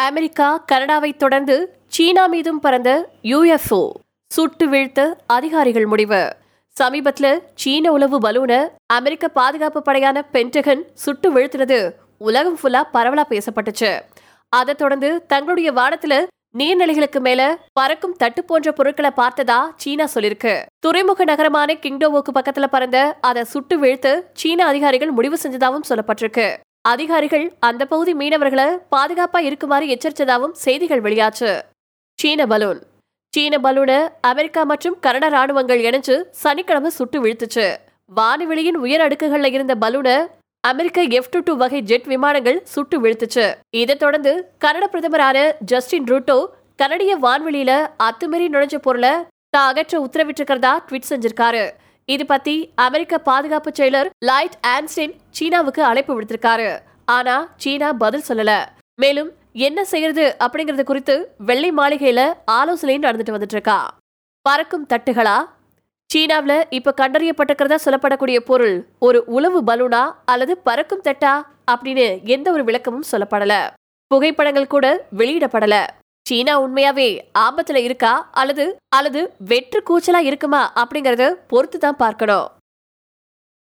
America கனடாவை தொடர்ந்து சீனா மீதும் பறந்த யுஎஃப்ஓ. சுட்டு வீழ்த்த அதிகாரிகள் முடிவு. சமீபத்தில் சீன உளவு பலூனை அமெரிக்க பாதுகாப்பு படையான பென்டகன் சுட்டு வீழ்த்தினது உலகம் ஃபுல்லா பரவலா பேசப்பட்டுச்சு. அதை தொடர்ந்து தங்களுடைய வானத்துல நீர்நிலைகளுக்கு மேல பறக்கும் தட்டு போன்ற பொருட்களை பார்த்ததா சீனா சொல்லிருக்கு. துறைமுக நகரமான கிங்டோவுக்கு பக்கத்துல பறந்த அதை சுட்டு வீழ்த்து சீன அதிகாரிகள் முடிவு செஞ்சதாகவும் சொல்லப்பட்டிருக்கு. அதிகாரிகள் அந்த பகுதி மீனவர்களை பாதுகாப்பா இருக்குமாறு எச்சரித்ததாகவும் செய்திகள் வெளியாச்சு. சீன பலூன். சீன பலூனை அமெரிக்கா மற்றும் கனடா ராணுவங்கள் இணைஞ்சு சனிக்கிழமை சுட்டு வீழ்த்துச்சு. வானவெளியின் உயர் அடுக்குகளில் இருந்த பலூனை அமெரிக்க எஃப் டூ டூ வகை ஜெட் விமானங்கள் சுட்டு வீழ்த்துச்சு. இதைத் தொடர்ந்து கனட பிரதமரான ஜஸ்டின் ரூட்டோ கனடிய வான்வெளியில அத்துமீறி நுழைஞ்ச பொருளை தான் அகற்ற உத்தரவிட்டிருக்கிறதா ட்வீட் செஞ்சிருக்காரு. இது பத்தி அமெரிக்க பாதுகாப்பு செயலர் லைட் ஆன்ஸ்டின் சீனாவுக்கு அழைப்பு விடுத்திருக்காரு. ஆனா சீனா பதில் சொல்லல. மேலும் என்ன செய்யறது அப்படிங்கறது குறித்து வெள்ளை மாளிகையில ஆலோசனை நடந்துட்டு வந்துட்டு இருக்கா பறக்கும் தட்டுகளா? சீனாவில் இப்ப கண்டறியப்பட்டிருக்கிறதா சொல்லப்படக்கூடிய பொருள் ஒரு உளவு பலூனா அல்லது பறக்கும் தட்டா? அப்படின்னு எந்த ஒரு விளக்கமும் சொல்லப்படல. புகைப்படங்கள் கூட வெளியிடப்படல. சீனா உண்மையாவே ஆபத்துல இருக்கா? அல்லது அல்லது வெற்று கூச்சலா இருக்குமா? அப்படிங்கறத பொறுத்து தான் பார்க்கணும்.